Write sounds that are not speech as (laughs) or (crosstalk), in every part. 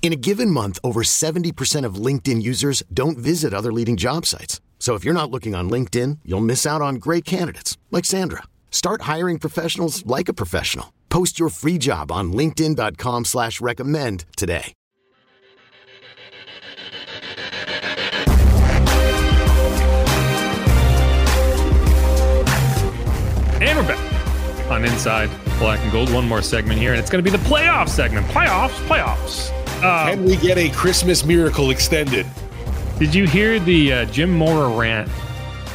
In a given month, over 70% of LinkedIn users don't visit other leading job sites. So if you're not looking on LinkedIn, you'll miss out on great candidates like Sandra. Start hiring professionals like a professional. Post your free job on LinkedIn.com slash recommend today. And we're back on Inside Black and Gold. One more segment here, and it's going to be the playoff segment. Playoffs, playoffs. Um, Can we get a Christmas miracle extended? did you hear the uh, Jim Mora rant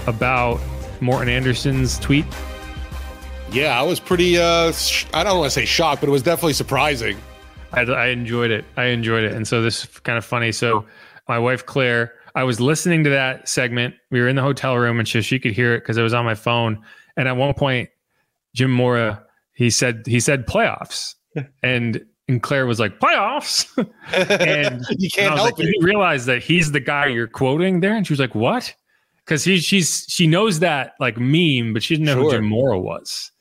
about Morten Andersen's tweet? Yeah, I was pretty, uh, sh- I don't want to say shocked, but it was definitely surprising. I, I enjoyed it. I enjoyed it. And so this is kind of funny. So my wife Claire, I was listening to that segment. We were in the hotel room, and she, she could hear it because it was on my phone. And at one point, Jim Mora he said he said playoffs, (laughs) and and Claire was like playoffs, (laughs) and (laughs) you and I can't was help like, it. You realize that he's the guy you're quoting there, and she was like, "What?" Because he she's she knows that like meme, but she didn't know who Sure. Jim Mora was.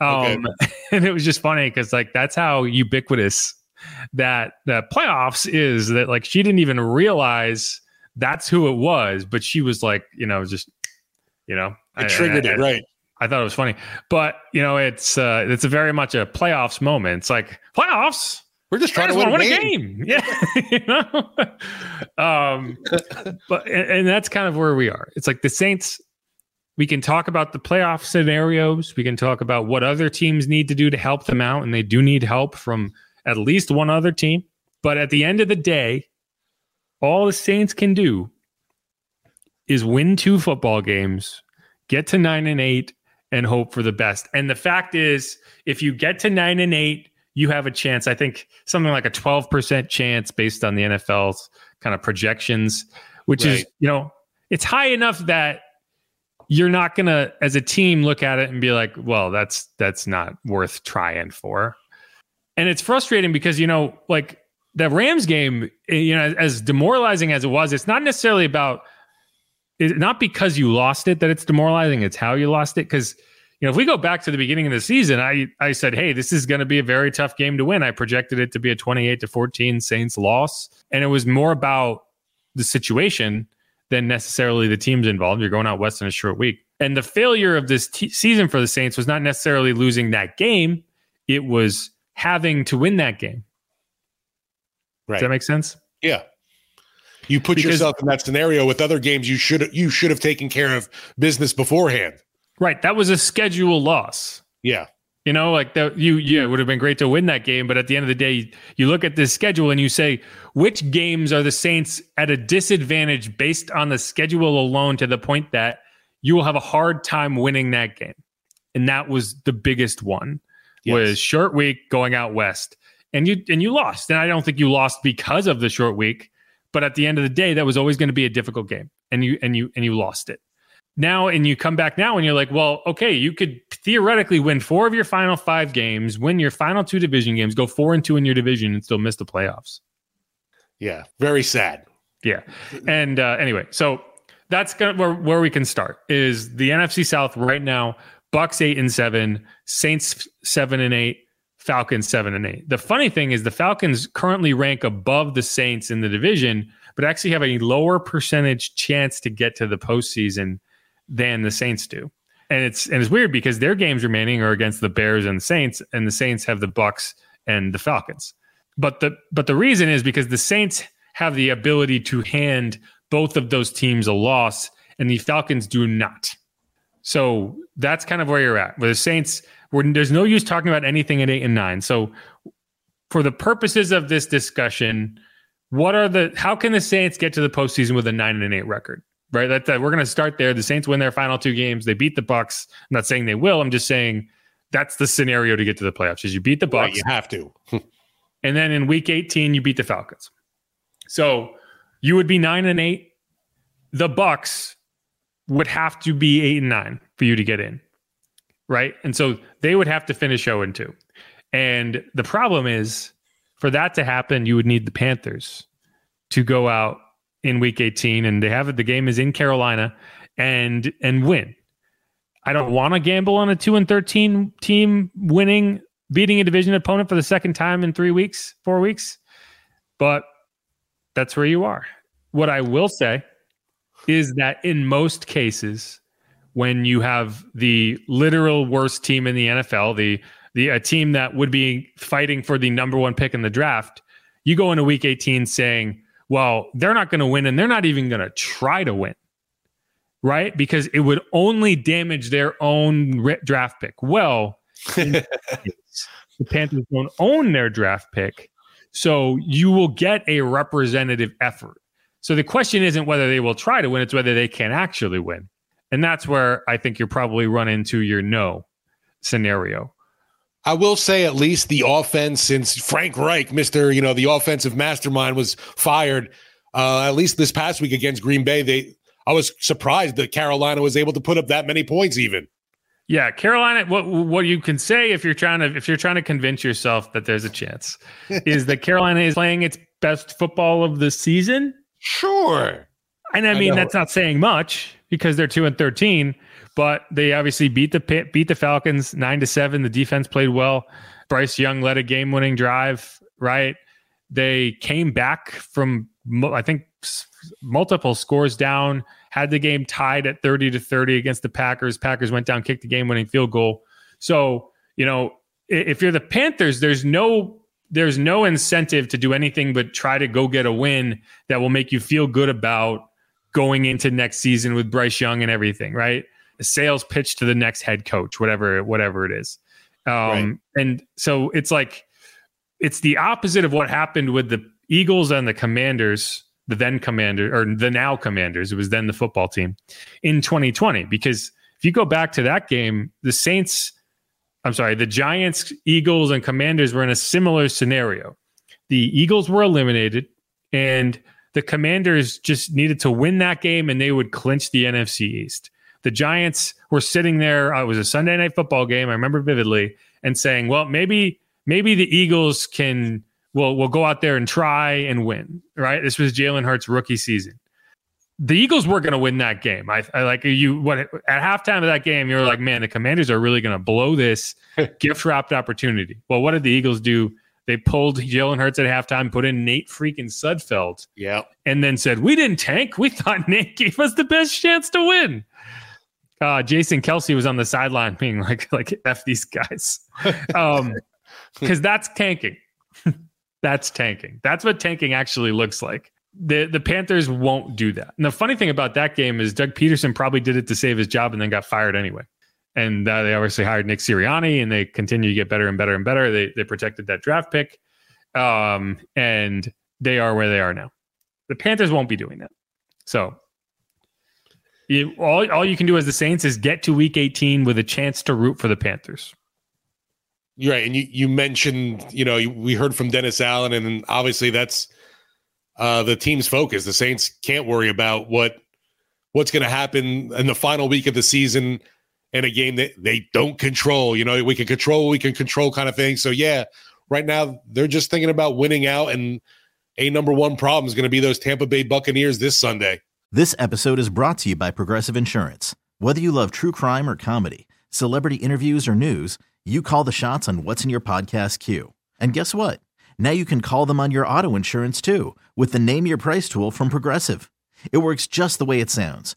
Okay. Um, (laughs) and it was just funny because like that's how ubiquitous that that playoffs is. That like she didn't even realize that's who it was, but she was like, you know, just you know, It triggered I- it, right? I thought it was funny, but you know, it's uh, it's a very much a playoffs moment. It's like playoffs. We're just trying to just win, a game. game. (laughs) Yeah, (laughs) you know. (laughs) um, but and, and that's kind of where we are. It's like the Saints. We can talk about the playoff scenarios. We can talk about what other teams need to do to help them out, and they do need help from at least one other team. But at the end of the day, all the Saints can do is win two football games, get to nine and eight, and hope for the best. And the fact is, if you get to nine and eight, you have a chance. I think something like a 12% chance based on the NFL's kind of projections, which is, you know, it's high enough that you're not going to, as a team, look at it and be like, well, that's, that's not worth trying for. And it's frustrating because, you know, like the Rams game, eh, you know, as demoralizing as it was, it's not necessarily about, it's not because you lost it that it's demoralizing. It's how you lost it. Because you know, if we go back to the beginning of the season, I I said, hey, this is going to be a very tough game to win. I projected it to be a 28 to 14 Saints loss, and it was more about the situation than necessarily the teams involved. You're going out west in a short week, and the failure of this t- season for the Saints was not necessarily losing that game; it was having to win that game. Right. Does that make sense? yeah. You put Because- yourself in that scenario with other games you should you should have taken care of business beforehand. Right. That was a schedule loss. Yeah. You know, like that you yeah, it would have been great to win that game, but at the end of the day, you look at this schedule and you say, which games are the Saints at a disadvantage based on the schedule alone to the point that you will have a hard time winning that game. And that was the biggest one. Yes. Was short week going out west. And you and you lost. And I don't think you lost because of the short week, but at the end of the day, that was always going to be a difficult game. And you and you and you lost it now and you come back now and you're like, well, okay, you could theoretically win four of your final five games, win your final two division games, go four and two in your division, and still miss the playoffs. Yeah. Very sad. Yeah. And uh, anyway, so that's gonna, where where we can start is the NFC South right now. Bucks eight and seven, Saints seven and eight, Falcons seven and eight. The funny thing is the Falcons currently rank above the Saints in the division, but actually have a lower percentage chance to get to the postseason than the Saints do. And it's and it's weird because their games remaining are against the Bears and the Saints, and the Saints have the Bucks and the Falcons. But the but the reason is because the Saints have the ability to hand both of those teams a loss, and the Falcons do not. So that's kind of where you're at. Where the Saints We're, there's no use talking about anything at eight and nine. So, for the purposes of this discussion, what are the how can the Saints get to the postseason with a nine and eight record? Right, that, that we're going to start there. The Saints win their final two games. They beat the Bucks. I'm not saying they will. I'm just saying that's the scenario to get to the playoffs. Is you beat the Bucks, right, you have to, (laughs) and then in Week 18 you beat the Falcons. So you would be nine and eight. The Bucks would have to be eight and nine for you to get in, right? And so they would have to finish 0 and two. And the problem is, for that to happen, you would need the Panthers to go out in Week 18, and they have it. The game is in Carolina, and and win. I don't want to gamble on a two and 13 team winning, beating a division opponent for the second time in three weeks, four weeks, but that's where you are. What I will say is that in most cases, when you have the literal worst team in the NFL, the the a team that would be fighting for the number one pick in the draft, you go into week 18 saying, well, they're not going to win and they're not even going to try to win. Right? Because it would only damage their own draft pick. Well, (laughs) the Panthers don't own their draft pick. So you will get a representative effort. So the question isn't whether they will try to win, it's whether they can actually win. And that's where I think you're probably run into your no scenario. I will say at least the offense since Frank Reich, Mr. You know, the offensive mastermind was fired. Uh, at least this past week against Green Bay, they I was surprised that Carolina was able to put up that many points even. Yeah, Carolina. What what you can say if you're trying to if you're trying to convince yourself that there's a chance (laughs) is that Carolina is playing its best football of the season. Sure, and I mean I that's not saying much because they're two and thirteen, but they obviously beat the beat the Falcons nine to seven. The defense played well. Bryce Young led a game winning drive. Right, they came back from I think multiple scores down had the game tied at 30 to 30 against the Packers. Packers went down, kicked the game winning field goal. So, you know, if you're the Panthers, there's no there's no incentive to do anything but try to go get a win that will make you feel good about going into next season with Bryce Young and everything, right? A sales pitch to the next head coach, whatever whatever it is. Um, right. and so it's like it's the opposite of what happened with the Eagles and the Commanders the then commander or the now commanders, it was then the football team in 2020. Because if you go back to that game, the Saints, I'm sorry, the Giants, Eagles, and Commanders were in a similar scenario. The Eagles were eliminated, and the Commanders just needed to win that game and they would clinch the NFC East. The Giants were sitting there. Uh, it was a Sunday night football game. I remember vividly and saying, well, maybe, maybe the Eagles can will will go out there and try and win. Right? This was Jalen Hurts' rookie season. The Eagles were going to win that game. I, I like you. What at halftime of that game, you're like, man, the Commanders are really going to blow this (laughs) gift wrapped opportunity. Well, what did the Eagles do? They pulled Jalen Hurts at halftime, put in Nate freaking Sudfeld, yeah, and then said, "We didn't tank. We thought (laughs) Nate gave us the best chance to win." Uh, Jason Kelce was on the sideline, being like, (laughs) "Like f these guys," (laughs) um, because that's tanking. That's tanking. That's what tanking actually looks like. The the Panthers won't do that. And the funny thing about that game is Doug Pederson probably did it to save his job and then got fired anyway. And uh, they obviously hired Nick Sirianni and they continue to get better and better and better. They they protected that draft pick. Um, and they are where they are now. The Panthers won't be doing that. So you, all, all you can do as the Saints is get to week 18 with a chance to root for the Panthers. You're right, and you you mentioned you know we heard from Dennis Allen, and obviously that's uh, the team's focus. The Saints can't worry about what what's going to happen in the final week of the season in a game that they don't control. You know, we can control, we can control, kind of thing. So yeah, right now they're just thinking about winning out, and a number one problem is going to be those Tampa Bay Buccaneers this Sunday. This episode is brought to you by Progressive Insurance. Whether you love true crime or comedy, celebrity interviews or news you call the shots on what's in your podcast queue. And guess what? Now you can call them on your auto insurance too with the Name Your Price tool from Progressive. It works just the way it sounds.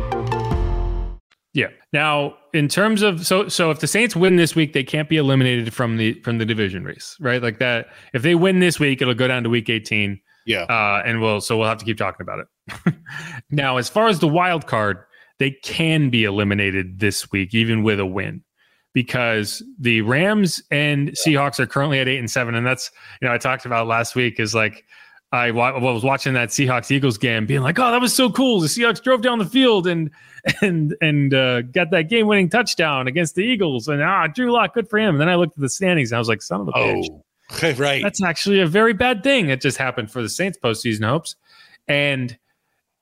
Yeah. Now, in terms of so so if the Saints win this week, they can't be eliminated from the from the division race, right? Like that. If they win this week, it'll go down to week 18. Yeah. Uh, and we'll so we'll have to keep talking about it. (laughs) now, as far as the wild card, they can be eliminated this week, even with a win. Because the Rams and Seahawks are currently at eight and seven, and that's you know I talked about last week is like I was watching that Seahawks Eagles game, being like, "Oh, that was so cool!" The Seahawks drove down the field and and and uh, got that game winning touchdown against the Eagles, and ah, Drew Lock, good for him. And then I looked at the standings, and I was like, "Son of a bitch!" Oh, (laughs) right. That's actually a very bad thing that just happened for the Saints postseason hopes, and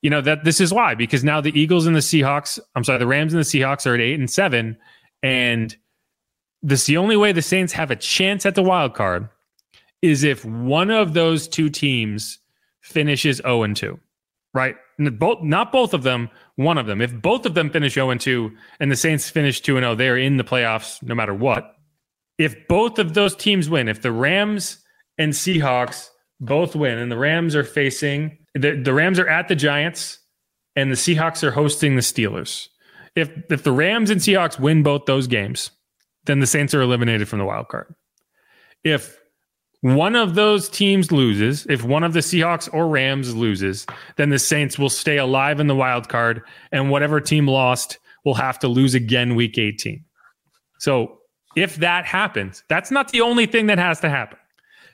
you know that this is why because now the Eagles and the Seahawks, I'm sorry, the Rams and the Seahawks are at eight and seven, and this the only way the Saints have a chance at the wild card is if one of those two teams finishes 0 and 2, right? Both, not both of them, one of them. If both of them finish 0 and 2 and the Saints finish 2 and 0, they're in the playoffs no matter what. If both of those teams win, if the Rams and Seahawks both win and the Rams are facing the, the Rams are at the Giants and the Seahawks are hosting the Steelers. If if the Rams and Seahawks win both those games, then the Saints are eliminated from the wild card. If one of those teams loses, if one of the Seahawks or Rams loses, then the Saints will stay alive in the wild card, and whatever team lost will have to lose again week 18. So if that happens, that's not the only thing that has to happen.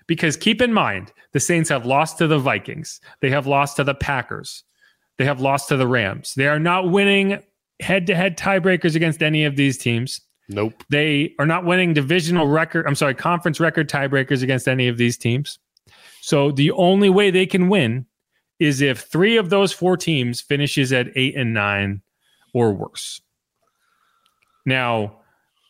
Because keep in mind, the Saints have lost to the Vikings, they have lost to the Packers, they have lost to the Rams. They are not winning head to head tiebreakers against any of these teams. Nope. They are not winning divisional record, I'm sorry, conference record tiebreakers against any of these teams. So the only way they can win is if three of those four teams finishes at eight and nine or worse. Now,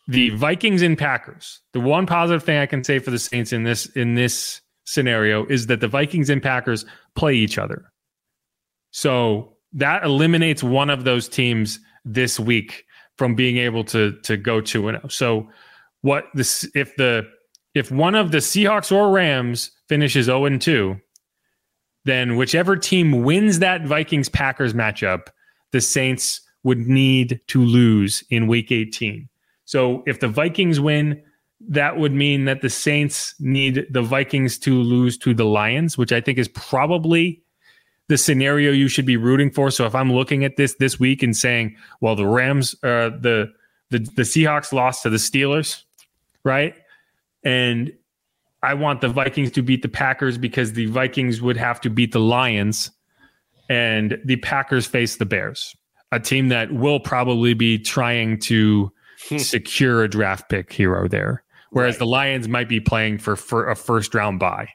the Vikings and Packers, the one positive thing I can say for the Saints in this in this scenario is that the Vikings and Packers play each other. So that eliminates one of those teams this week from being able to to go two and oh. So what this if the if one of the Seahawks or Rams finishes 0 and 2, then whichever team wins that Vikings Packers matchup, the Saints would need to lose in week 18. So if the Vikings win, that would mean that the Saints need the Vikings to lose to the Lions, which I think is probably the scenario you should be rooting for. So if I'm looking at this this week and saying, well, the Rams, uh, the the the Seahawks lost to the Steelers, right? And I want the Vikings to beat the Packers because the Vikings would have to beat the Lions, and the Packers face the Bears. a team that will probably be trying to Hmm. secure a draft pick hero there, whereas Right. the Lions might be playing for, for a first round buy.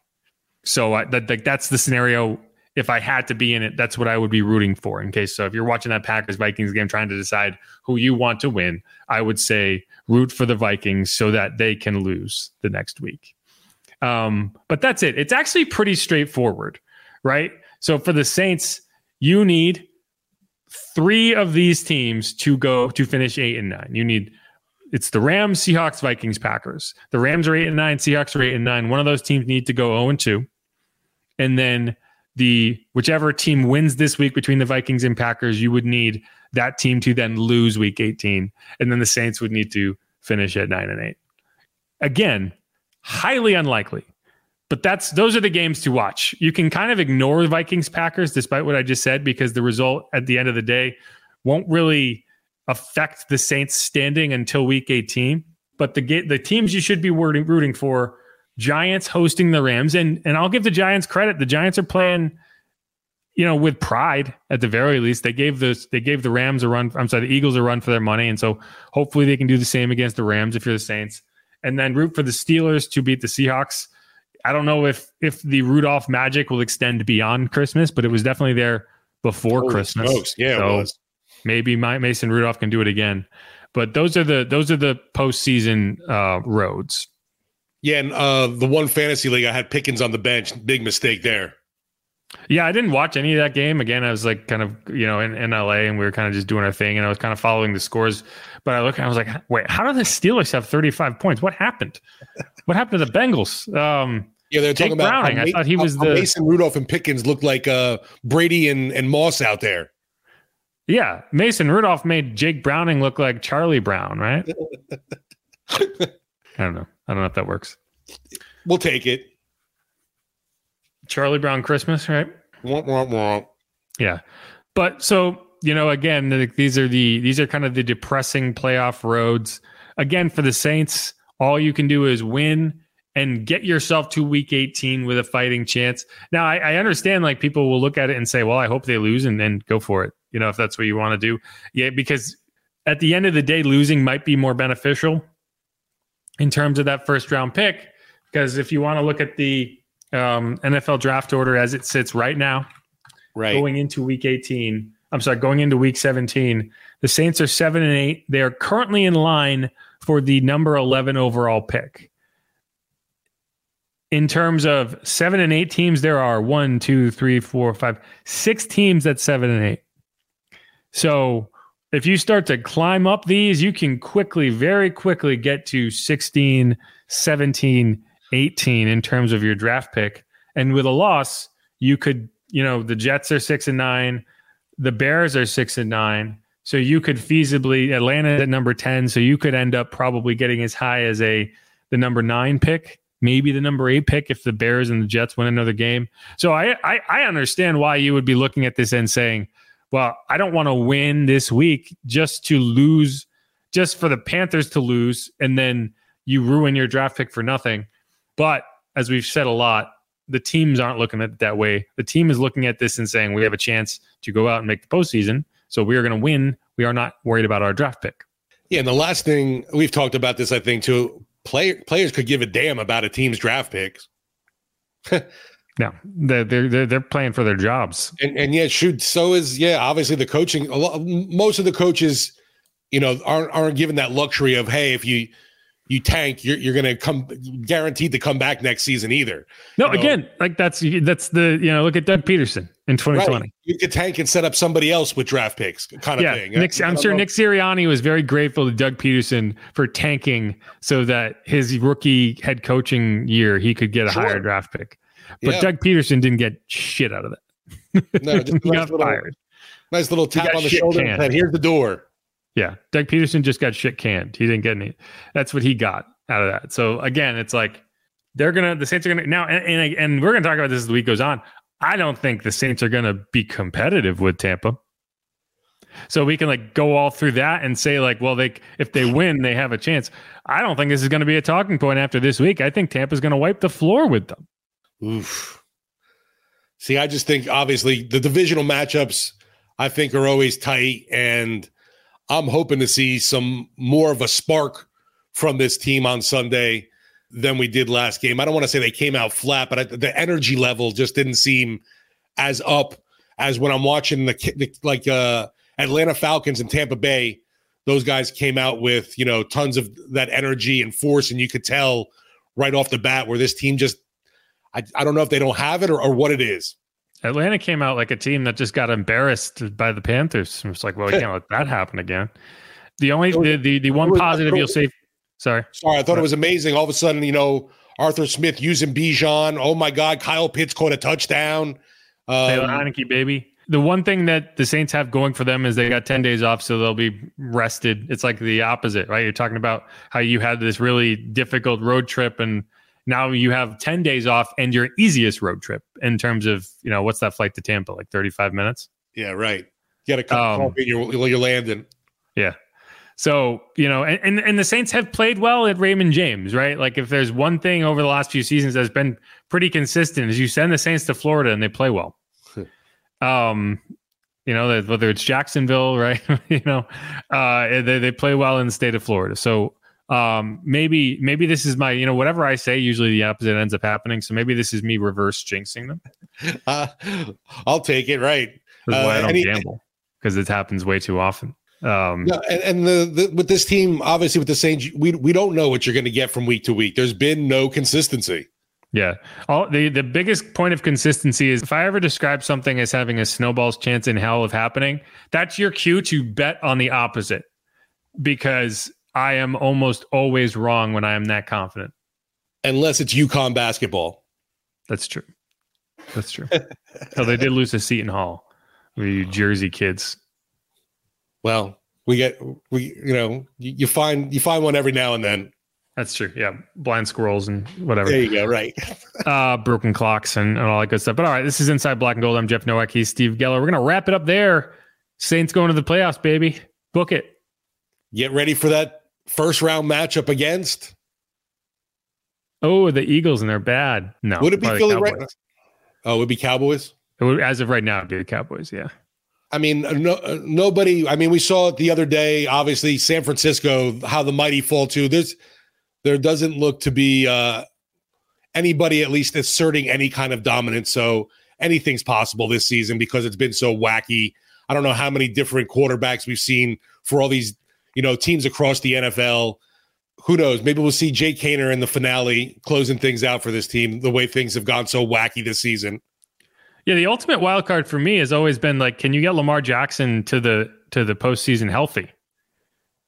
So uh, that, that that's the scenario. If I had to be in it, that's what I would be rooting for. In case so, if you're watching that Packers Vikings game, trying to decide who you want to win, I would say root for the Vikings so that they can lose the next week. Um, but that's it. It's actually pretty straightforward, right? So for the Saints, you need three of these teams to go to finish eight and nine. You need it's the Rams, Seahawks, Vikings, Packers. The Rams are eight and nine, Seahawks are eight and nine. One of those teams need to go 0 and 2. And then the whichever team wins this week between the Vikings and Packers, you would need that team to then lose week 18. And then the Saints would need to finish at nine and eight. Again, highly unlikely. But that's those are the games to watch. You can kind of ignore Vikings Packers despite what I just said because the result at the end of the day won't really affect the Saints standing until week 18. But the the teams you should be rooting for Giants hosting the Rams and and I'll give the Giants credit. The Giants are playing you know with pride at the very least. They gave the they gave the Rams a run I'm sorry, the Eagles a run for their money and so hopefully they can do the same against the Rams if you're the Saints. And then root for the Steelers to beat the Seahawks. I don't know if if the Rudolph magic will extend beyond Christmas, but it was definitely there before Holy Christmas. smokes. Yeah, So maybe my Mason Rudolph can do it again. But those are the those are the postseason uh, roads. Yeah, and uh, the one fantasy league I had Pickens on the bench. Big mistake there. Yeah, I didn't watch any of that game. Again, I was like kind of, you know, in, in LA and we were kind of just doing our thing and I was kind of following the scores. But I look and I was like, wait, how did the Steelers have 35 points? What happened? What happened to the Bengals? Um, Yeah, they're Jake talking about Browning, I thought he was the- Mason Rudolph and Pickens looked like uh, Brady and, and Moss out there. yeah, Mason Rudolph made Jake Browning look like Charlie Brown, right? (laughs) I don't know. I don't know if that works. We'll take it. Charlie Brown Christmas, right? Womp, womp, womp. Yeah. But so, you know, again, th- these are the these are kind of the depressing playoff roads. Again, for the Saints, all you can do is win and get yourself to week 18 with a fighting chance. Now, I, I understand like people will look at it and say, well, I hope they lose and then go for it. You know, if that's what you want to do. Yeah, because at the end of the day, losing might be more beneficial in terms of that first round pick. Because if you want to look at the um, NFL draft order as it sits right now, Right. going into week 18. I'm sorry, going into week 17. The Saints are 7 and 8. They are currently in line for the number 11 overall pick. In terms of 7 and 8 teams, there are one, two, three, four, five, six teams at 7 and 8. So, if you start to climb up these, you can quickly, very quickly get to 16, 17, 18 in terms of your draft pick. And with a loss, you could, you know, the Jets are six and nine, the Bears are six and nine. So you could feasibly Atlanta at number 10. So you could end up probably getting as high as a the number nine pick, maybe the number eight pick if the Bears and the Jets win another game. So I I, I understand why you would be looking at this and saying, well, I don't want to win this week just to lose, just for the Panthers to lose, and then you ruin your draft pick for nothing. But as we've said a lot, the teams aren't looking at it that way. The team is looking at this and saying we have a chance to go out and make the postseason. So we are going to win. We are not worried about our draft pick. Yeah, and the last thing we've talked about this, I think, too. Play, players could give a damn about a team's draft picks, (laughs) No, they're they're they're, they're playing for their jobs. and and yeah, shoot. So is yeah, obviously the coaching. A lot, most of the coaches, you know, aren't aren't given that luxury of hey, if you you tank, you're you're going to come guaranteed to come back next season either. No, You know? again, like that's that's the you know look at Doug Pederson in 2020. Right. You could tank and set up somebody else with draft picks, kind of yeah, thing. Nick, I'm sure know. Nick Sirianni was very grateful to Doug Pederson for tanking so that his rookie head coaching year he could get a Sure. higher draft pick. But Yeah. Doug Pederson didn't get shit out of that. No, just (laughs) got little- fired. nice little tap on the shoulder canned. and said, "Here's the door." Yeah, Doug Pederson just got shit canned. He didn't get any. That's what he got out of that. So again, it's like they're gonna the Saints are gonna now, and and, and we're gonna talk about this as the week goes on. I don't think the Saints are gonna be competitive with Tampa. So we can like go all through that and say like, well, they if they win, they have a chance. I don't think this is going to be a talking point after this week. I think Tampa's going to wipe the floor with them. Oof. See, I just think obviously the divisional matchups. I think are always tight. And I'm hoping to see some more of a spark from this team on Sunday than we did last game. I don't want to say they came out flat, but I, the energy level just didn't seem as up as when I'm watching the, the like uh, Atlanta Falcons and Tampa Bay. Those guys came out with you know tons of that energy and force, and you could tell right off the bat where this team just I, I don't know if they don't have it or, or what it is. Atlanta came out like a team that just got embarrassed by the Panthers. It's like, well, we can't (laughs) let that happen again. The only the the, the one positive you'll see. Sorry, sorry, I thought it was amazing. All of a sudden, you know, Arthur Smith using Bijan. Oh my God, Kyle Pitts caught a touchdown. Um, Taylor Heinicke, baby. The one thing that the Saints have going for them is they got 10 days off, so they'll be rested. It's like the opposite, right? You're talking about how you had this really difficult road trip and now you have 10 days off and your easiest road trip in terms of, you know, what's that flight to Tampa? Like 35 minutes? Yeah, right. You got to come um, you're, you're landing. Yeah. So, you know, and, and, and the Saints have played well at Raymond James, right? Like if there's one thing over the last few seasons that's been pretty consistent is you send the Saints to Florida and they play well. um, you know, whether it's Jacksonville, (laughs) right? you know, uh, they, they play well in the state of Florida. So um, maybe maybe this is my you know whatever I say, usually the opposite ends up happening. So maybe this is me reverse jinxing them. (laughs) Uh, I'll take it. Right. That's why uh, I don't any, gamble because it happens way too often. Um, yeah, and, and the, the with this team, obviously with the Saints, we we don't know what you're going to get from week to week. There's been no consistency. Yeah. All the the biggest point of consistency is if I ever describe something as having a snowball's chance in hell of happening, that's your cue to bet on the opposite. Because I am almost always wrong when I am that confident. Unless it's UConn basketball. That's true. That's true. (laughs) oh, they did lose to Seton Hall. We Jersey kids. Well, we get we you know you, you find you find one every now and then. That's true. Yeah, blind squirrels and whatever. There you go. Right. (laughs) uh, broken clocks and, and all that good stuff. But all right, this is Inside Black and Gold. I'm Jeff Nowak. He's Steve Geller. We're gonna wrap it up there. Saints going to the playoffs, baby. Book it. Get ready for that first round matchup against? Oh, the Eagles, and they're bad. No, would it be Philly right? Oh, it would be Cowboys. Would, as of right now, it'd be the Cowboys. Yeah. I mean, no, nobody. I mean, we saw it the other day. Obviously, San Francisco, how the mighty fall to. There's, there doesn't look to be uh, anybody at least asserting any kind of dominance. So anything's possible this season because it's been so wacky. I don't know how many different quarterbacks we've seen for all these you know, teams across the NFL. Who knows? Maybe we'll see Jake Haener in the finale closing things out for this team. The way things have gone so wacky this season. Yeah, the ultimate wild card for me has always been like, can you get Lamar Jackson to the to the postseason healthy?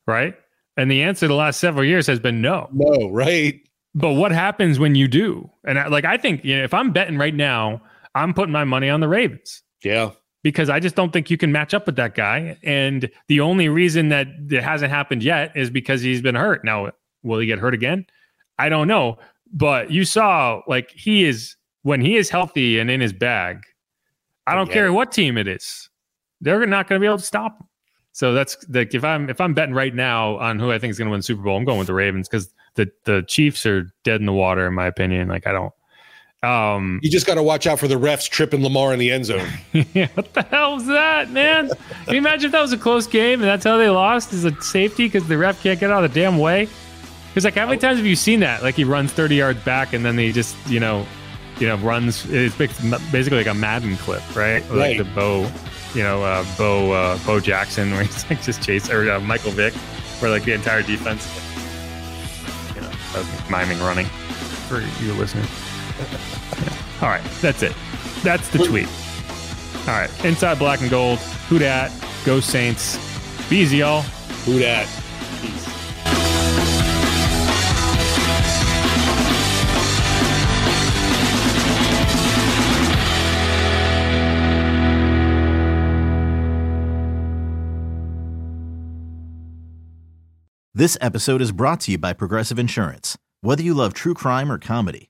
Right. And the answer the last several years has been no. No, right. But what happens when you do? And I, like I think, you know, if I'm betting right now, I'm putting my money on the Ravens. Yeah because I just don't think you can match up with that guy. And the only reason that it hasn't happened yet is because he's been hurt. Now, will he get hurt again? I don't know. But you saw like he is when he is healthy and in his bag. I don't care what team it is. They're not going to be able to stop him. So that's like if I'm if I'm betting right now on who I think is going to win Super Bowl, I'm going with the Ravens because the the Chiefs are dead in the water in my opinion. Like I don't um, you just got to watch out for the refs tripping Lamar in the end zone. (laughs) yeah, what the hell was that, man? Can you imagine if that was a close game and that's how they lost? Is a safety because the ref can't get out of the damn way? Because like, how many times have you seen that? Like he runs thirty yards back and then he just, you know, you know, runs. It's basically like a Madden clip, right? Like the Bo, you know, uh, Bo uh, Bo Jackson, (laughs) where he's like just chase or uh, Michael Vick, where like the entire defense, you know, miming running for you listeners. (laughs) All right, that's it. That's the tweet. All right, inside black and gold. Who dat? Go Saints. Be easy, y'all. Who dat? Peace. This episode is brought to you by Progressive Insurance. Whether you love true crime or comedy